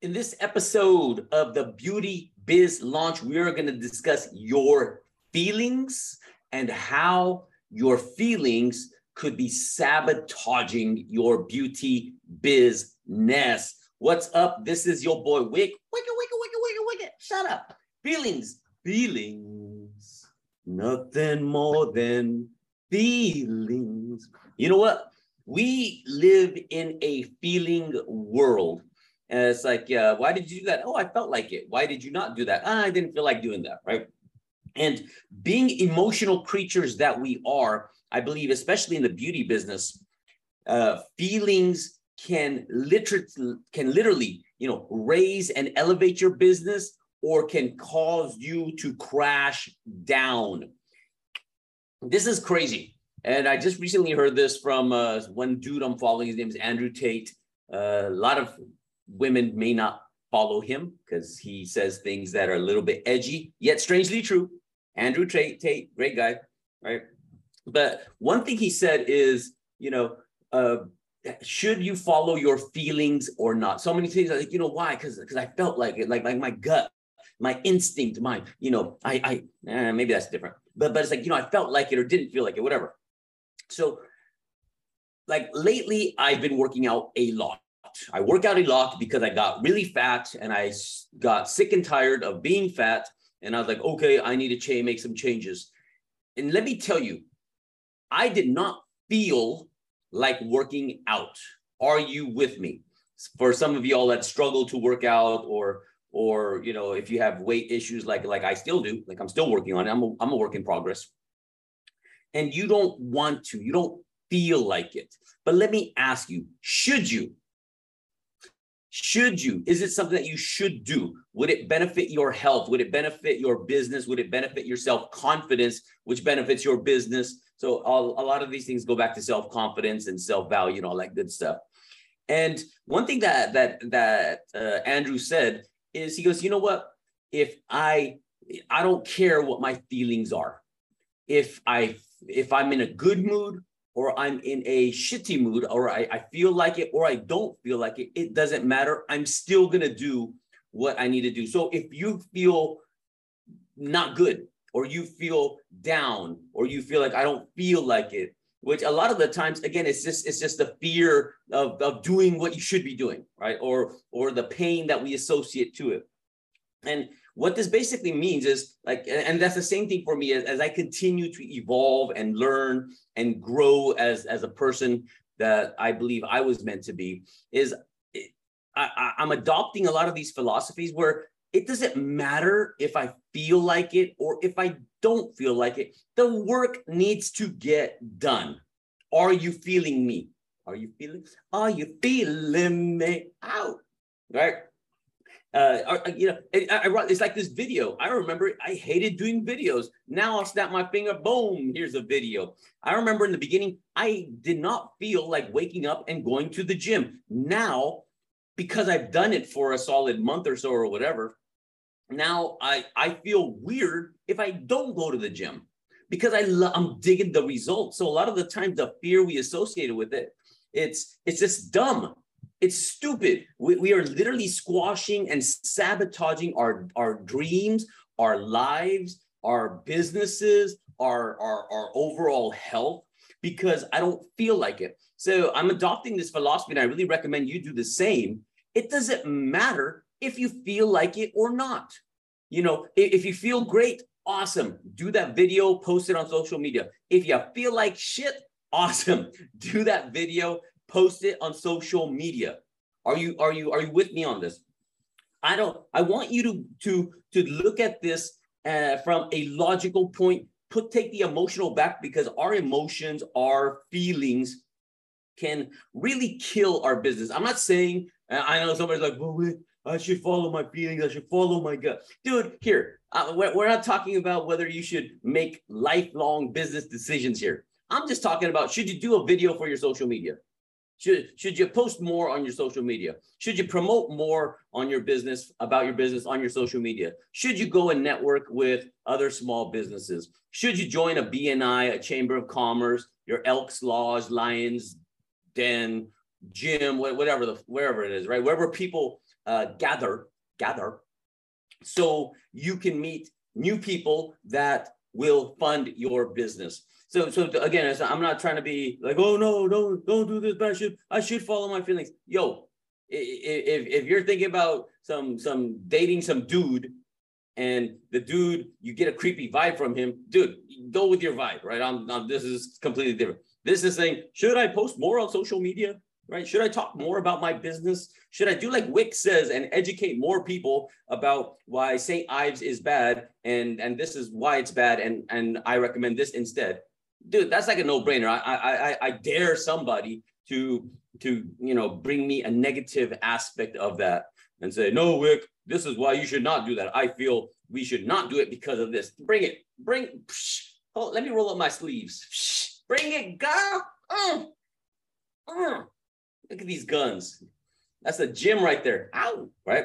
In this episode of the Beauty Biz Launch, we are going to discuss your feelings and how your feelings could be sabotaging your beauty business. What's up? This is your boy Wick. Wicket, wicket, wicket, wicket, wicket. Shut up. Feelings, feelings, nothing more than feelings. You know what? We live in a feeling world. And it's like, yeah, why did you do that? Oh, I felt like it. Why did you not do that? Ah, I didn't feel like doing that, right? And being emotional creatures that we are, I believe, especially in the beauty business, uh, feelings can literally can literally, you know, raise and elevate your business or can cause you to crash down. This is crazy. And I just recently heard this from uh, one dude I'm following. His name is Andrew Tate. Uh, a lot of women may not follow him because he says things that are a little bit edgy, yet strangely true. Andrew Tate, Tate, great guy, right? But one thing he said is, you know, uh, should you follow your feelings or not? So many things, like, you know, why? Because because I felt like it, like like my gut, my instinct, my, you know, I I eh, maybe that's different, but but it's like you know, I felt like it or didn't feel like it, whatever. So, like lately, I've been working out a lot. I work out a lot because I got really fat and I got sick and tired of being fat. And I was like, okay, I need to change, make some changes. And let me tell you, I did not feel like working out. Are you with me? For some of y'all that struggle to work out or or you know if you have weight issues like like I still do like I'm still working on it I'm a, I'm a work in progress and you don't want to you don't feel like it but let me ask you should you should you? Is it something that you should do? Would it benefit your health? Would it benefit your business? Would it benefit your self confidence, which benefits your business? So, a lot of these things go back to self confidence and self value and all that good stuff. And one thing that that that uh, Andrew said is he goes, you know what? If I I don't care what my feelings are. If I if I'm in a good mood or I'm in a shitty mood, or I, I feel like it, or I don't feel like it, it doesn't matter. I'm still going to do what I need to do. So if you feel not good, or you feel down, or you feel like I don't feel like it, which a lot of the times, again, it's just it's just the fear of, of doing what you should be doing, right? Or or the pain that we associate to it. And what this basically means is like, and that's the same thing for me as, as I continue to evolve and learn and grow as, as a person that I believe I was meant to be, is eh, I, I'm adopting a lot of these philosophies where it doesn't matter if I feel like it or if I don't feel like it. The work needs to get done. Are you feeling me? Are you feeling? Are you feeling me out? Right? Uh, you know, I, I, it's like this video. I remember I hated doing videos. Now I'll snap my finger, boom, here's a video. I remember in the beginning, I did not feel like waking up and going to the gym. Now, because I've done it for a solid month or so or whatever, now I, I feel weird if I don't go to the gym because I lo- I'm digging the results. So a lot of the times the fear we associated with it, it's it's just dumb. It's stupid. We, we are literally squashing and sabotaging our, our dreams, our lives, our businesses, our, our, our overall health because I don't feel like it. So I'm adopting this philosophy and I really recommend you do the same. It doesn't matter if you feel like it or not. You know, if, if you feel great, awesome. Do that video, post it on social media. If you feel like shit, awesome. Do that video, post it on social media. Are you are you are you with me on this? I don't. I want you to to to look at this uh, from a logical point. Put take the emotional back because our emotions, our feelings, can really kill our business. I'm not saying. Uh, I know somebody's like, well, wait, I should follow my feelings. I should follow my gut, dude. Here, uh, we're, we're not talking about whether you should make lifelong business decisions here. I'm just talking about should you do a video for your social media? Should, should you post more on your social media? Should you promote more on your business, about your business on your social media? Should you go and network with other small businesses? Should you join a BNI, a Chamber of Commerce, your Elks Lodge, Lions Den, gym, whatever the wherever it is, right? Wherever people uh, gather, gather, so you can meet new people that will fund your business. So, so again, I'm not trying to be like, oh no, don't don't do this, I should I should follow my feelings. Yo, if if you're thinking about some some dating some dude and the dude you get a creepy vibe from him dude go with your vibe right? I'm, I'm, this is completely different. This is saying should i post more on social media right? Should i talk more about my business? Should i do like wick says and educate more people about why St. Ives is bad and and this is why it's bad and and i recommend this instead dude that's like a no-brainer. I i i, I dare somebody to to you know bring me a negative aspect of that and say no wick this is why you should not do that. I feel we should not do it because of this. Bring it. Bring psh, let me roll up my sleeves. Psh, bring it girl. Mm, mm. look at these guns. That's a gym right there. Ow right?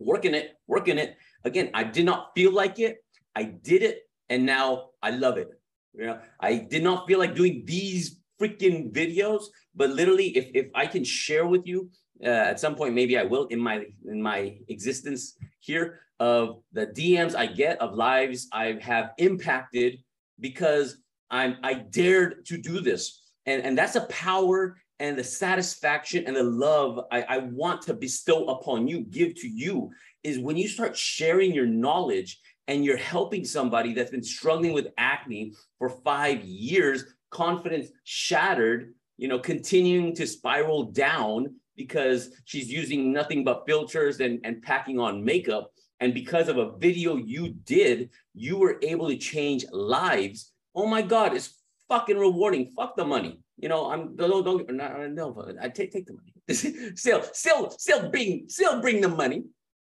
Working it working it. Again i did not feel like it. I did it and now i love it you know i did not feel like doing these freaking videos but literally if, if i can share with you uh, at some point maybe i will in my in my existence here of the dms i get of lives i have impacted because i'm i dared to do this. And and that's a power and the satisfaction and the love I, I want to bestow upon you give to you is when you start sharing your knowledge and you're helping somebody that's been struggling with acne for five years confidence shattered, you know, continuing to spiral down because she's using nothing but filters and, and packing on makeup. And because of a video you did, you were able to change lives. Oh my God, it's fucking rewarding. Fuck the money. You know, I'm don't don't no, no I take take the money. still, still, still bring still bring the money.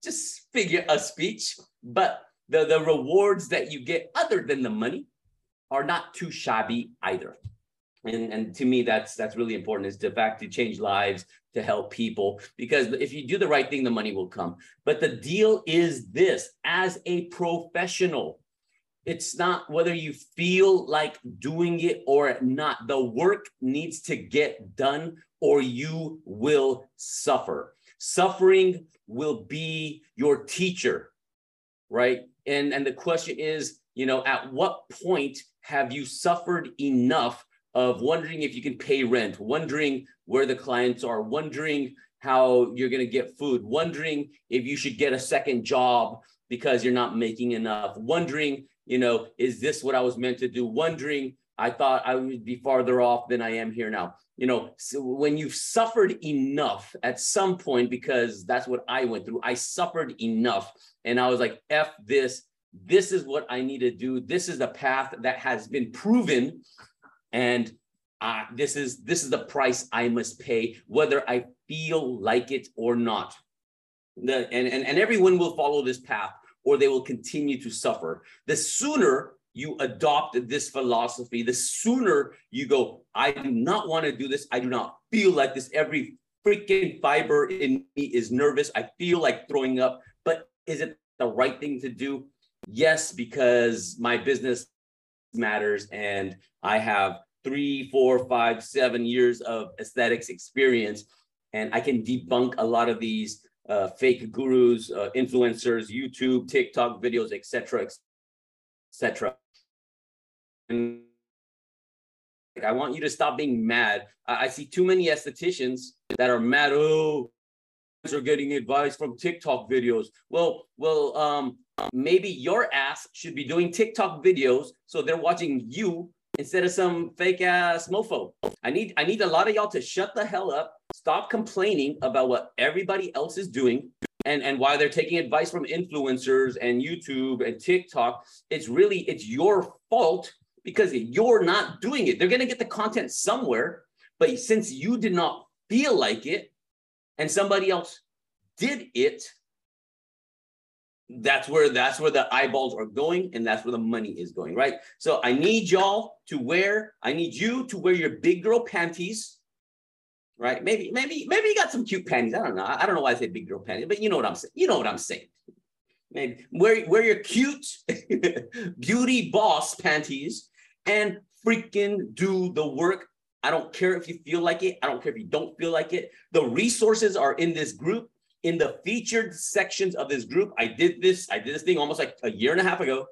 Just figure a speech, but the the rewards that you get other than the money are not too shabby either. And, and to me, that's that's really important is the fact to change lives, to help people. Because if you do the right thing, the money will come. But the deal is this as a professional, it's not whether you feel like doing it or not. The work needs to get done or you will suffer. Suffering will be your teacher, right? And, and the question is, you know, at what point have you suffered enough of wondering if you can pay rent, wondering where the clients are, wondering how you're going to get food, wondering if you should get a second job because you're not making enough, wondering, you know, is this what I was meant to do? Wondering, I thought I would be farther off than I am here now. You know, when you've suffered enough at some point, because that's what I went through, I suffered enough and I was like, F this, this is what I need to do. This is the path that has been proven. And uh, this is this is the price I must pay, whether I feel like it or not. The, and, and, and everyone will follow this path or they will continue to suffer. The sooner you adopt this philosophy, the sooner you go, I do not want to do this. I do not feel like this. Every freaking fiber in me is nervous. I feel like throwing up, but is it the right thing to do? Yes, because my business matters and I have three, four, five, seven years of aesthetics experience. And I can debunk a lot of these uh, fake gurus, uh, influencers, YouTube, TikTok videos, etc., etc. And I want you to stop being mad. I, I see too many estheticians that are mad. Oh, are getting advice from TikTok videos. Well, well, um, maybe your ass should be doing TikTok videos so they're watching you instead of some fake ass mofo. I need I need a lot of y'all to shut the hell up, stop complaining about what everybody else is doing and and why they're taking advice from influencers and YouTube and TikTok. It's really it's your fault because you're not doing it. They're going to get the content somewhere, but since you did not feel like it and somebody else did it, that's where that's where the eyeballs are going and that's where the money is going right? So i need y'all to wear i need you to wear your big girl panties right? Maybe maybe maybe you got some cute panties. I don't know. I don't know why i say big girl panties but you know what i'm saying you know what i'm saying. Maybe wear wear your cute beauty boss panties and freaking do the work I don't care if you feel like it. I don't care if you don't feel like it. The resources are in this group, in the featured sections of this group. I did this, I did this thing almost like a year and a half ago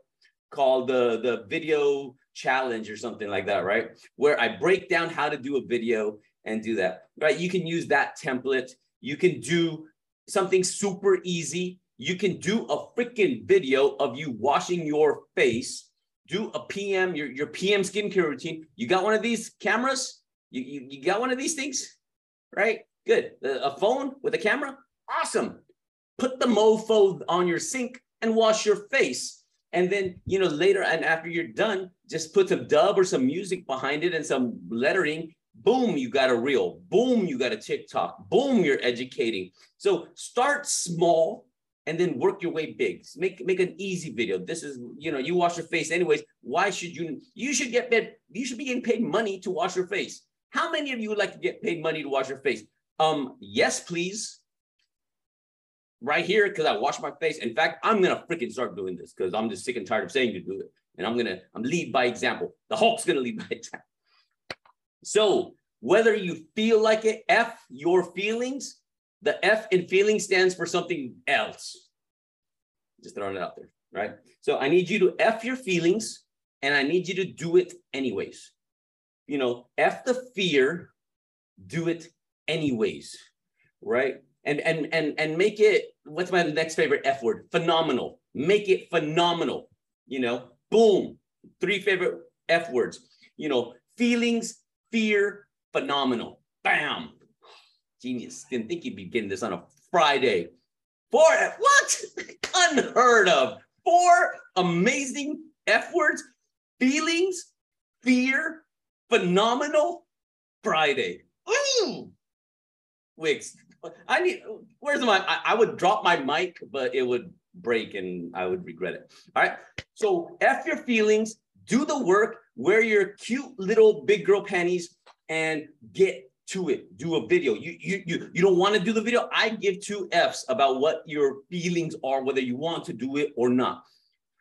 called the, the video challenge or something like that, right? Where I break down how to do a video and do that, right? You can use that template. You can do something super easy. You can do a freaking video of you washing your face. Do a PM, your, your PM skincare routine. You got one of these cameras? You, you, you got one of these things? Right? Good. A phone with a camera? Awesome. Put the mofo on your sink and wash your face. And then, you know, later and after you're done, just put some dub or some music behind it and some lettering boom, you got a reel, boom, you got a TikTok, boom, you're educating. So start small and then work your way big. Make make an easy video. This is, you know, you wash your face anyways. Why should you? You should get paid. You should be getting paid money to wash your face. How many of you would like to get paid money to wash your face? Um, yes, please. Right here, because I wash my face. In fact, I'm gonna freaking start doing this because I'm just sick and tired of saying to do it. And I'm gonna I'm lead by example. The Hulk's gonna lead by example. So whether you feel like it, F your feelings, the F in feeling stands for something else. Just throwing it out there, right? So I need you to F your feelings and I need you to do it anyways. You know, F the fear, do it anyways, right? And and and and make it what's my next favorite F word? Phenomenal. Make it phenomenal. You know, boom. Three favorite F words. You know, feelings, fear, phenomenal. Bam. Genius. Didn't think you'd be getting this on a Friday. Four, what? Unheard of. Four amazing F words, feelings, fear, phenomenal, Friday. Mm. Ooh. Wicks. I need, where's my, I, I would drop my mic, but it would break and I would regret it. All right. So F your feelings, do the work, wear your cute little big girl panties and get to it. Do a video. You you you, you don't want to do the video. I give two F's about what your feelings are, whether you want to do it or not.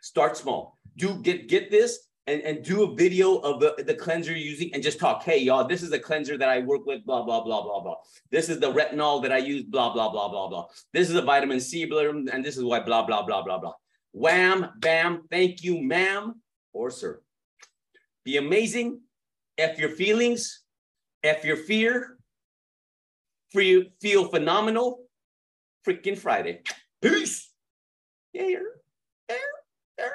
Start small. Do get get this and, and do a video of the, the cleanser you're using and just talk, hey, y'all, this is the cleanser that I work with, blah, blah, blah, blah, blah. This is the retinol that I use, blah, blah, blah, blah, blah. This is a vitamin C, and this is why, blah, blah, blah, blah, blah. Wham, bam, thank you, ma'am or sir. Be amazing. F your feelings. F your fear. Free, feel phenomenal. Freaking Friday. Peace. Yeah.